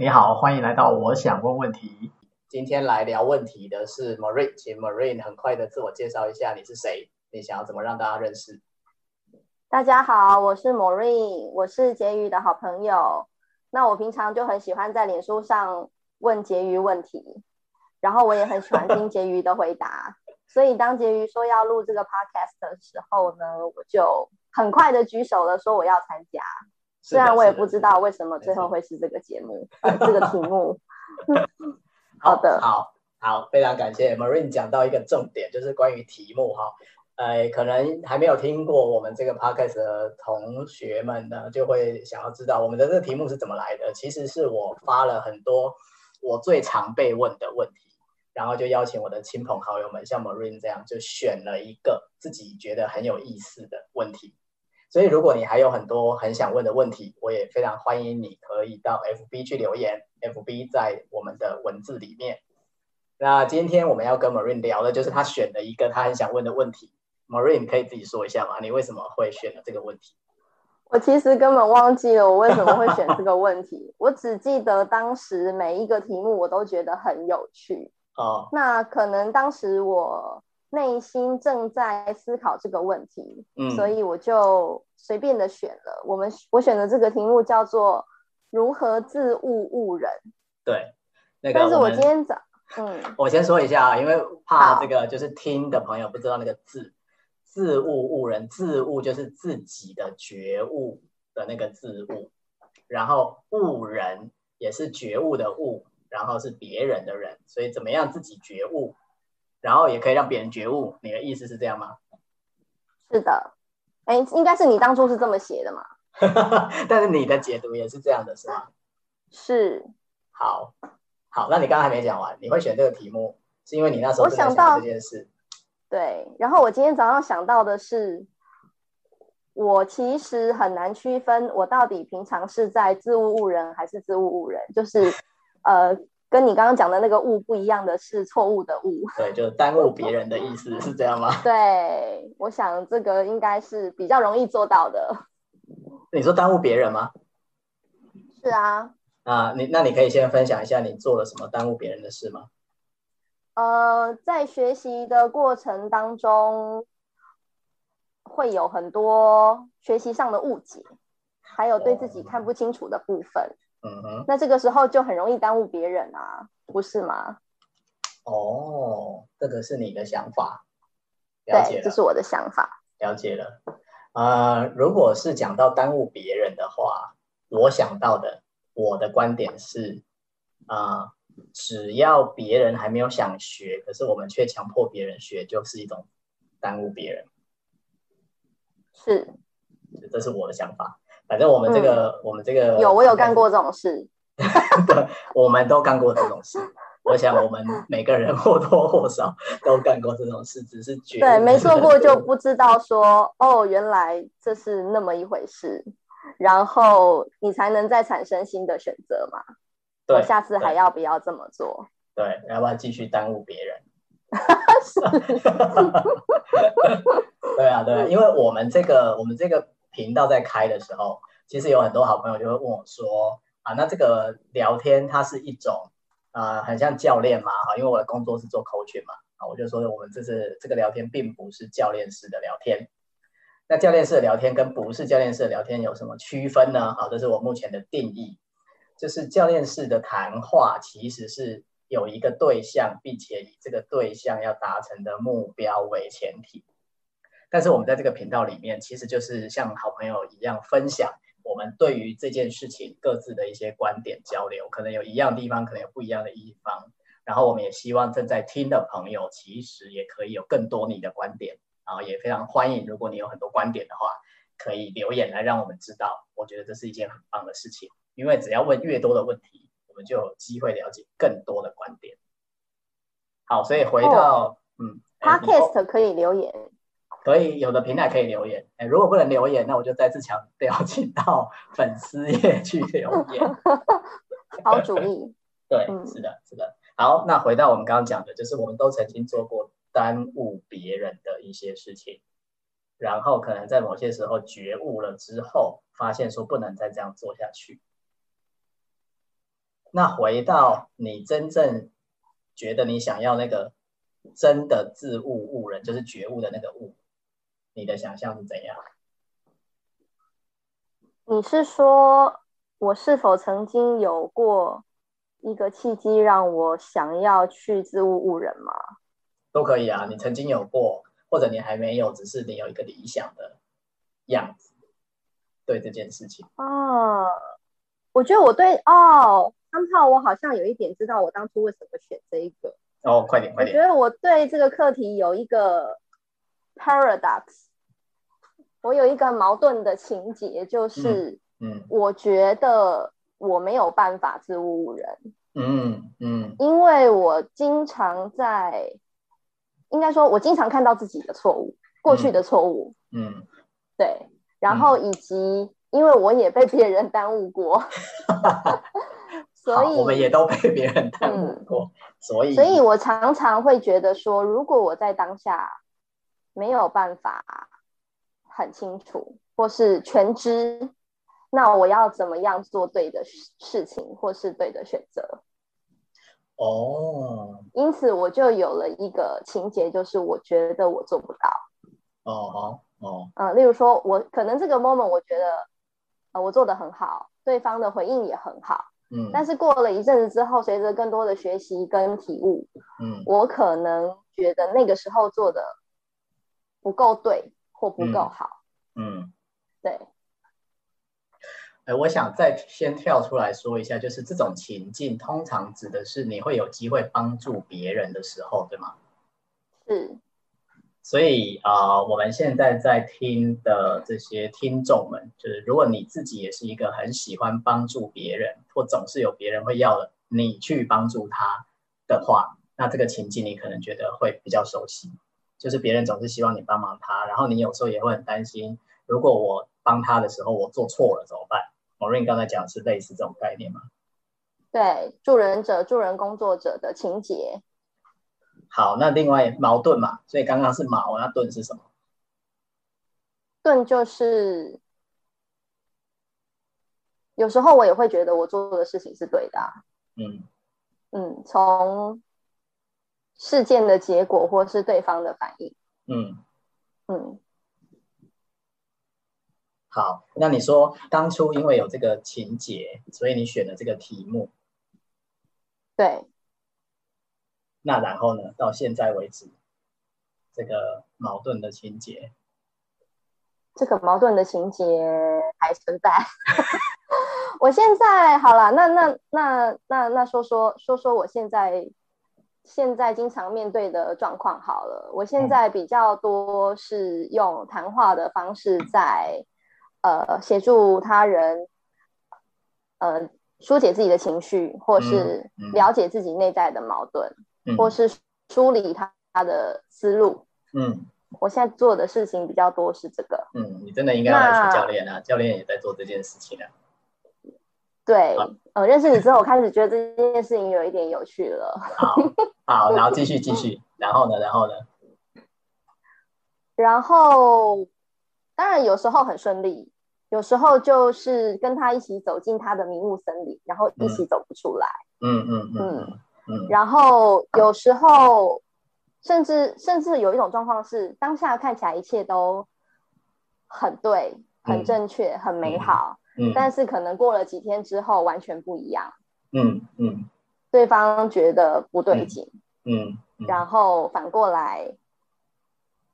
你好，欢迎来到我想问问题。今天来聊问题的是 Marine，请 Marine 很快的自我介绍一下，你是谁？你想要怎么让大家认识？大家好，我是 Marine，我是婕妤的好朋友。那我平常就很喜欢在脸书上问婕妤问题，然后我也很喜欢听婕妤的回答。所以当婕妤说要录这个 podcast 的时候呢，我就很快的举手了，说我要参加。虽然我也不知道为什么最后会是这个节目，呃，这个题目。好的，好，好，非常感谢 Marine 讲到一个重点，就是关于题目哈。呃，可能还没有听过我们这个 podcast 的同学们呢，就会想要知道我们的这个题目是怎么来的。其实是我发了很多我最常被问的问题，然后就邀请我的亲朋好友们，像 Marine 这样，就选了一个自己觉得很有意思的问题。所以，如果你还有很多很想问的问题，我也非常欢迎你可以到 FB 去留言，FB 在我们的文字里面。那今天我们要跟 Marine 聊的就是他选的一个他很想问的问题。Marine 可以自己说一下吗？你为什么会选了这个问题？我其实根本忘记了我为什么会选这个问题，我只记得当时每一个题目我都觉得很有趣。哦，那可能当时我。内心正在思考这个问题，嗯，所以我就随便的选了。我们我选的这个题目叫做“如何自误误人”。对，那个。但是我今天早，嗯，我先说一下啊，因为怕这个就是听的朋友不知道那个字“自误误人”，自误就是自己的觉悟的那个自悟，然后悟人也是觉悟的悟，然后是别人的人，所以怎么样自己觉悟？然后也可以让别人觉悟，你的意思是这样吗？是的，哎，应该是你当初是这么写的嘛？但是你的解读也是这样的，是吗？是。好，好，那你刚刚还没讲完，你会选这个题目，是因为你那时候想到这件事。对，然后我今天早上想到的是，我其实很难区分，我到底平常是在自误误人还是自误误人，就是呃。跟你刚刚讲的那个误不一样的是错误的误，对，就耽误别人的意思是这样吗？对，我想这个应该是比较容易做到的。你说耽误别人吗？是啊。啊，你那你可以先分享一下你做了什么耽误别人的事吗？呃，在学习的过程当中，会有很多学习上的误解，还有对自己看不清楚的部分。嗯哼，那这个时候就很容易耽误别人啊，不是吗？哦，这个是你的想法，了解这是我的想法，了解了。呃，如果是讲到耽误别人的话，我想到的，我的观点是，啊、呃，只要别人还没有想学，可是我们却强迫别人学，就是一种耽误别人。是，这是我的想法。反正我们这个，嗯、我们这个有，我有干过这种事。对，我们都干过这种事。我想，我们每个人 或多或少都干过这种事，只是觉得对没做过就 不知道说哦，原来这是那么一回事，然后你才能再产生新的选择嘛。对，我下次还要不要这么做？对，要不要继续耽误别人？是对啊，对啊，因为我们这个，我们这个。频道在开的时候，其实有很多好朋友就会问我说：“啊，那这个聊天它是一种啊、很像教练嘛？哈，因为我的工作是做 coaching 嘛，啊，我就说我们这是这个聊天并不是教练式的聊天。那教练式的聊天跟不是教练式的聊天有什么区分呢？好，这是我目前的定义，就是教练式的谈话其实是有一个对象，并且以这个对象要达成的目标为前提。”但是我们在这个频道里面，其实就是像好朋友一样分享我们对于这件事情各自的一些观点交流，可能有一样的地方，可能有不一样的地方。然后我们也希望正在听的朋友，其实也可以有更多你的观点啊，也非常欢迎，如果你有很多观点的话，可以留言来让我们知道。我觉得这是一件很棒的事情，因为只要问越多的问题，我们就有机会了解更多的观点。好，所以回到、哦、嗯，Podcast 可以留言。可以，有的平台可以留言。哎，如果不能留言，那我就再次强调，请到粉丝页去留言。好主意。对，是的，是的。好，那回到我们刚刚讲的，就是我们都曾经做过耽误别人的一些事情。然后可能在某些时候觉悟了之后，发现说不能再这样做下去。那回到你真正觉得你想要那个真的自悟悟人，就是觉悟的那个悟，你的想象是怎样？你是说我是否曾经有过一个契机让我想要去自悟悟人吗？都可以啊，你曾经有过，或者你还没有，只是你有一个理想的样子，对这件事情。哦，我觉得我对哦。刚好，我好像有一点知道我当初为什么选这一个。哦，快点快点！我觉得我对这个课题有一个 paradox，我有一个矛盾的情节，就是，嗯，我觉得我没有办法自悟悟人，嗯嗯，因为我经常在，应该说，我经常看到自己的错误，过去的错误，嗯，对，然后以及因为我也被别人耽误过。所以我们也都被别人耽误过，嗯、所以，所以我常常会觉得说，如果我在当下没有办法很清楚或是全知，那我要怎么样做对的事情或是对的选择？哦，因此我就有了一个情节，就是我觉得我做不到。哦哦哦，嗯，例如说，我可能这个 moment 我觉得，呃，我做的很好，对方的回应也很好。嗯，但是过了一阵子之后，随着更多的学习跟体悟，嗯，我可能觉得那个时候做的不够对或不够好，嗯，嗯对。哎，我想再先跳出来说一下，就是这种情境通常指的是你会有机会帮助别人的时候，对吗？是。所以啊、呃，我们现在在听的这些听众们，就是如果你自己也是一个很喜欢帮助别人，或总是有别人会要你去帮助他的话，那这个情境你可能觉得会比较熟悉。就是别人总是希望你帮忙他，然后你有时候也会很担心，如果我帮他的时候我做错了怎么办？Maureen 刚才讲的是类似这种概念吗？对，助人者、助人工作者的情节。好，那另外矛盾嘛，所以刚刚是矛，那盾是什么？盾就是有时候我也会觉得我做的事情是对的，嗯嗯，从事件的结果或是对方的反应，嗯嗯。好，那你说当初因为有这个情节，所以你选了这个题目，对。那然后呢？到现在为止，这个矛盾的情节，这个矛盾的情节还存在。我现在好了，那那那那那说说说说我现在现在经常面对的状况好了。我现在比较多是用谈话的方式在呃协助他人，呃疏解自己的情绪，或是了解自己内在的矛盾。嗯嗯或是梳理他他的思路，嗯，我现在做的事情比较多是这个，嗯，你真的应该要来学教练啊，教练也在做这件事情啊。对，好呃，认识你之后，我开始觉得这件事情有一点有趣了。好，好，然后继续 继续，然后呢，然后呢？然后，当然有时候很顺利，有时候就是跟他一起走进他的迷雾森林，然后一起走不出来。嗯嗯嗯。嗯嗯嗯然后有时候，甚至甚至有一种状况是，当下看起来一切都很对、很正确、嗯、很美好，嗯，但是可能过了几天之后，完全不一样。嗯嗯，嗯对方觉得不对劲，嗯，嗯嗯然后反过来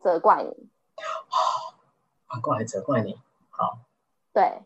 责怪你，反过来责怪你，好，对，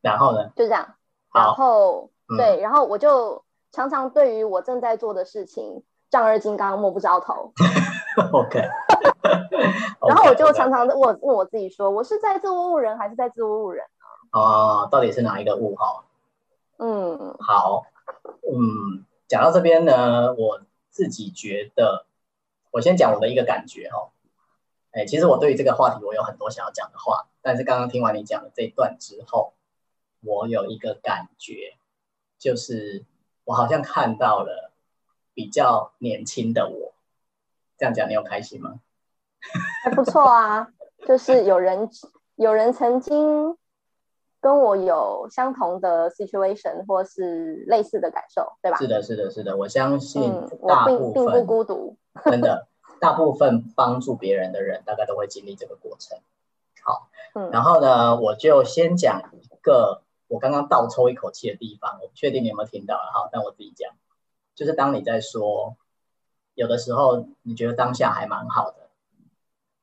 然后呢？就这样，然后。对，然后我就常常对于我正在做的事情丈二金刚摸不着头。OK。然后我就常常问问我自己说，我是在自我误人还是在自我误人呢？哦，到底是哪一个误哈？嗯，好，嗯，讲到这边呢，我自己觉得，我先讲我的一个感觉哈。哎，其实我对于这个话题我有很多想要讲的话，但是刚刚听完你讲的这一段之后，我有一个感觉。就是我好像看到了比较年轻的我，这样讲你有开心吗？还不错啊，就是有人有人曾经跟我有相同的 situation 或是类似的感受，对吧？是的，是的，是的，我相信大部分、嗯、我并并不孤独，真的，大部分帮助别人的人，大概都会经历这个过程。好，嗯，然后呢，我就先讲一个我刚刚倒抽一口气的地方，我不确定你有没有听到，好，但我自己讲，就是当你在说，有的时候你觉得当下还蛮好的。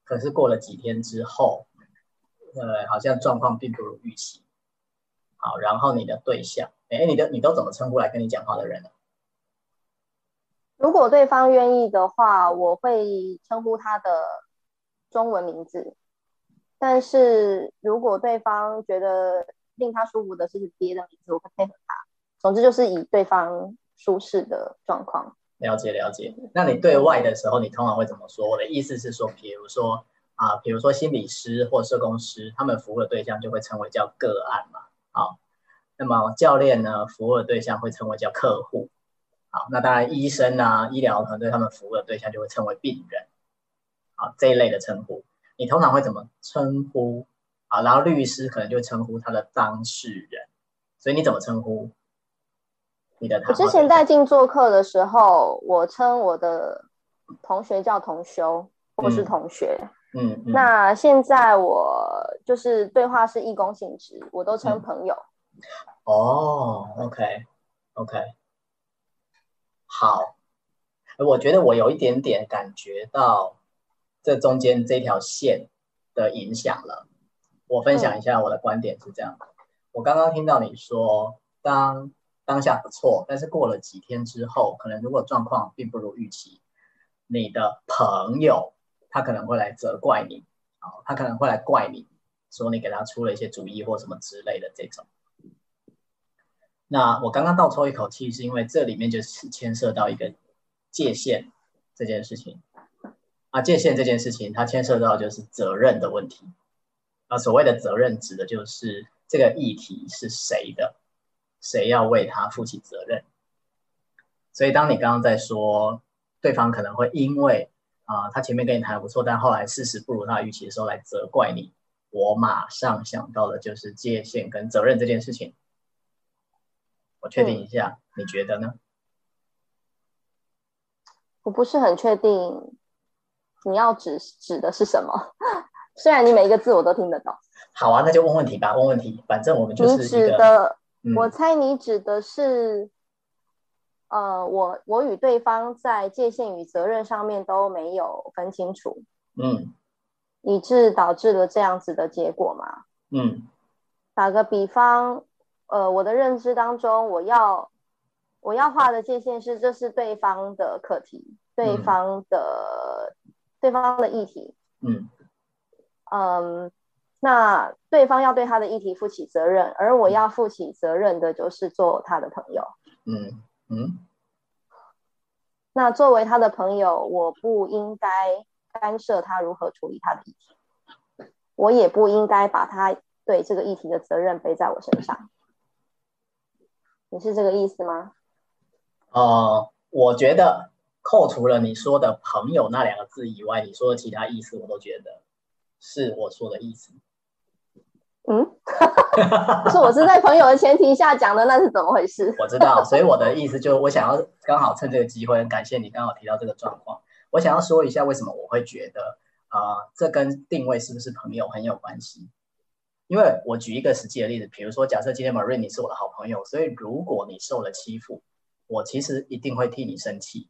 可是过了几天之后，呃，好像状况并不如预期。好，然后你的对象，哎，你的你都怎么称呼来跟你讲话的人呢？如果对方愿意的话，我会称呼他的中文名字。但是如果对方觉得令他舒服的是别的名字，我会配合他。总之就是以对方舒适的状况。了解了解，那你对外的时候，你通常会怎么说？我的意思是说，比如说啊，比如说心理师或社工师，他们服务的对象就会称为叫个案嘛。好，那么教练呢，服务的对象会称为叫客户。好，那当然医生啊，医疗团队他们服务的对象就会称为病人。好，这一类的称呼，你通常会怎么称呼？啊，然后律师可能就称呼他的当事人，所以你怎么称呼？我之前在进做客的时候，我称我的同学叫同修或是同学。嗯，嗯，嗯，那现在我就是对话是义工性质，我都称朋友。嗯、哦，OK，OK，okay, okay. 好。我觉得我有一点点感觉到这中间这条线的影响了。我分享一下我的观点是这样我刚刚听到你说，当当下不错，但是过了几天之后，可能如果状况并不如预期，你的朋友他可能会来责怪你，啊，他可能会来怪你，说你给他出了一些主意或什么之类的这种。那我刚刚倒抽一口气，是因为这里面就是牵涉到一个界限这件事情，啊，界限这件事情它牵涉到就是责任的问题，啊，所谓的责任指的就是这个议题是谁的。谁要为他负起责任？所以，当你刚刚在说对方可能会因为啊、呃，他前面跟你谈的不错，但后来事实不如他预期的时候来责怪你，我马上想到的就是界限跟责任这件事情。我确定一下，嗯、你觉得呢？我不是很确定你要指指的是什么，虽然你每一个字我都听得懂。好啊，那就问问题吧，问问题，反正我们就是一个。我猜你指的是，嗯、呃，我我与对方在界限与责任上面都没有分清楚，嗯，以致导致了这样子的结果嘛，嗯，打个比方，呃，我的认知当中，我要我要画的界限是，这是对方的课题，对方的、嗯、对方的议题，嗯，嗯。那对方要对他的议题负起责任，而我要负起责任的就是做他的朋友。嗯嗯。那作为他的朋友，我不应该干涉他如何处理他的议题，我也不应该把他对这个议题的责任背在我身上。你是这个意思吗？哦、呃，我觉得扣除了你说的“朋友”那两个字以外，你说的其他意思，我都觉得是我说的意思。嗯，可是我是在朋友的前提下讲的，那是怎么回事？我知道，所以我的意思就是，我想要刚好趁这个机会，感谢你刚好提到这个状况。我想要说一下，为什么我会觉得，呃，这跟定位是不是朋友很有关系。因为我举一个实际的例子，比如说，假设今天 Marine 你是我的好朋友，所以如果你受了欺负，我其实一定会替你生气，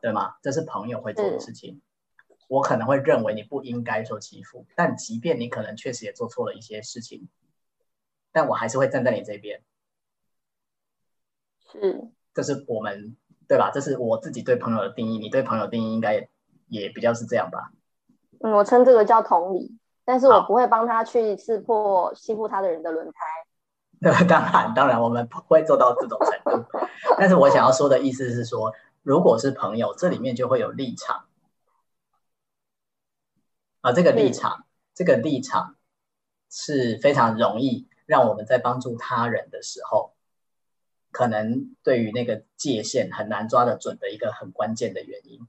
对吗？这是朋友会做的事情。我可能会认为你不应该受欺负，但即便你可能确实也做错了一些事情，但我还是会站在你这边。是，这是我们对吧？这是我自己对朋友的定义，你对朋友的定义应该也，也比较是这样吧？嗯，我称这个叫同理，但是我不会帮他去刺破欺负他的人的轮胎。好当然，当然，我们不会做到这种程度。但是我想要说的意思是说，如果是朋友，这里面就会有立场。啊，这个立场，这个立场是非常容易让我们在帮助他人的时候，可能对于那个界限很难抓得准的一个很关键的原因。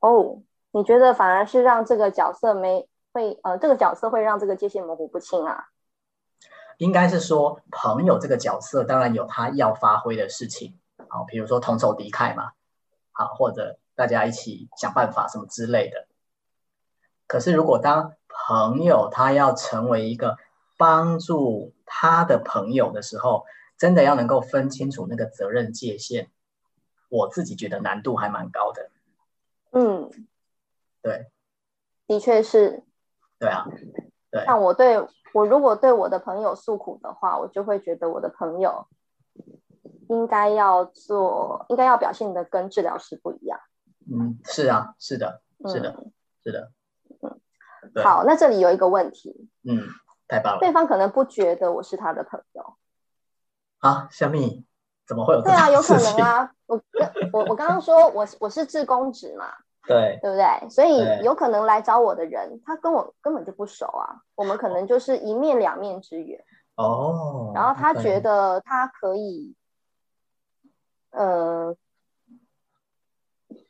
哦，你觉得反而是让这个角色没会呃，这个角色会让这个界限模糊不清啊？应该是说，朋友这个角色当然有他要发挥的事情，好，比如说同仇敌忾嘛，好，或者大家一起想办法什么之类的。可是如果当朋友他要成为一个帮助他的朋友的时候，真的要能够分清楚那个责任界限，我自己觉得难度还蛮高的。嗯，对，的确是。对啊，对。像我对我如果对我的朋友诉苦的话，我就会觉得我的朋友应该要做，应该要表现的跟治疗师不一样。嗯，是啊，是的，是的，嗯、是的。嗯，好，那这里有一个问题。嗯，太棒了。对方可能不觉得我是他的朋友。啊，小米，怎么会有？对啊，有可能啊。我我我刚刚说我我是志工职嘛。对，对不对？所以有可能来找我的人，他跟我根本就不熟啊。我们可能就是一面两面之缘。哦。然后他觉得他可以，呃，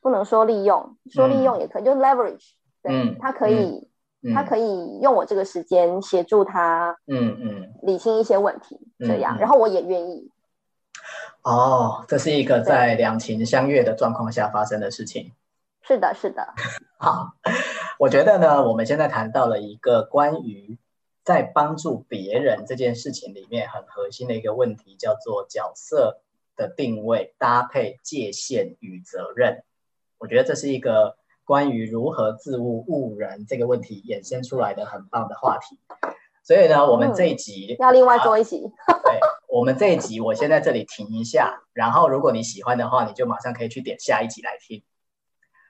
不能说利用，说利用也可以，就 leverage。对，他可以，他可以用我这个时间协助他，嗯嗯，理清一些问题，这样。然后我也愿意。哦，这是一个在两情相悦的状况下发生的事情。是的，是的。好，我觉得呢，我们现在谈到了一个关于在帮助别人这件事情里面很核心的一个问题，叫做角色的定位、搭配、界限与责任。我觉得这是一个关于如何自误误人这个问题衍生出来的很棒的话题。所以呢，我们这一集、嗯、要另外做一集。对，我们这一集我先在这里停一下，然后如果你喜欢的话，你就马上可以去点下一集来听。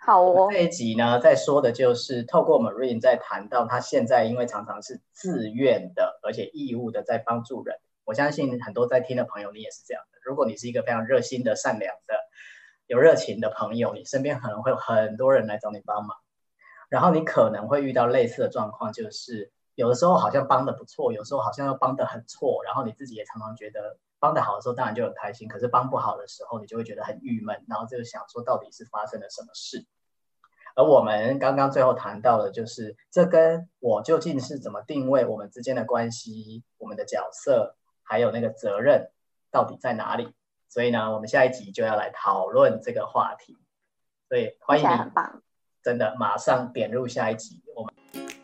好哦，这一集呢，在说的就是透过 Marine 在谈到他现在，因为常常是自愿的，而且义务的在帮助人。我相信很多在听的朋友，你也是这样的。如果你是一个非常热心的、善良的、有热情的朋友，你身边可能会有很多人来找你帮忙，然后你可能会遇到类似的状况，就是有的时候好像帮得不错，有时候好像又帮得很错，然后你自己也常常觉得帮得好的时候当然就很开心，可是帮不好的时候，你就会觉得很郁闷，然后就想说到底是发生了什么事。而我们刚刚最后谈到的，就是这跟我究竟是怎么定位我们之间的关系，我们的角色，还有那个责任到底在哪里？所以呢，我们下一集就要来讨论这个话题。所以欢迎你，真的马上点入下一集。我们。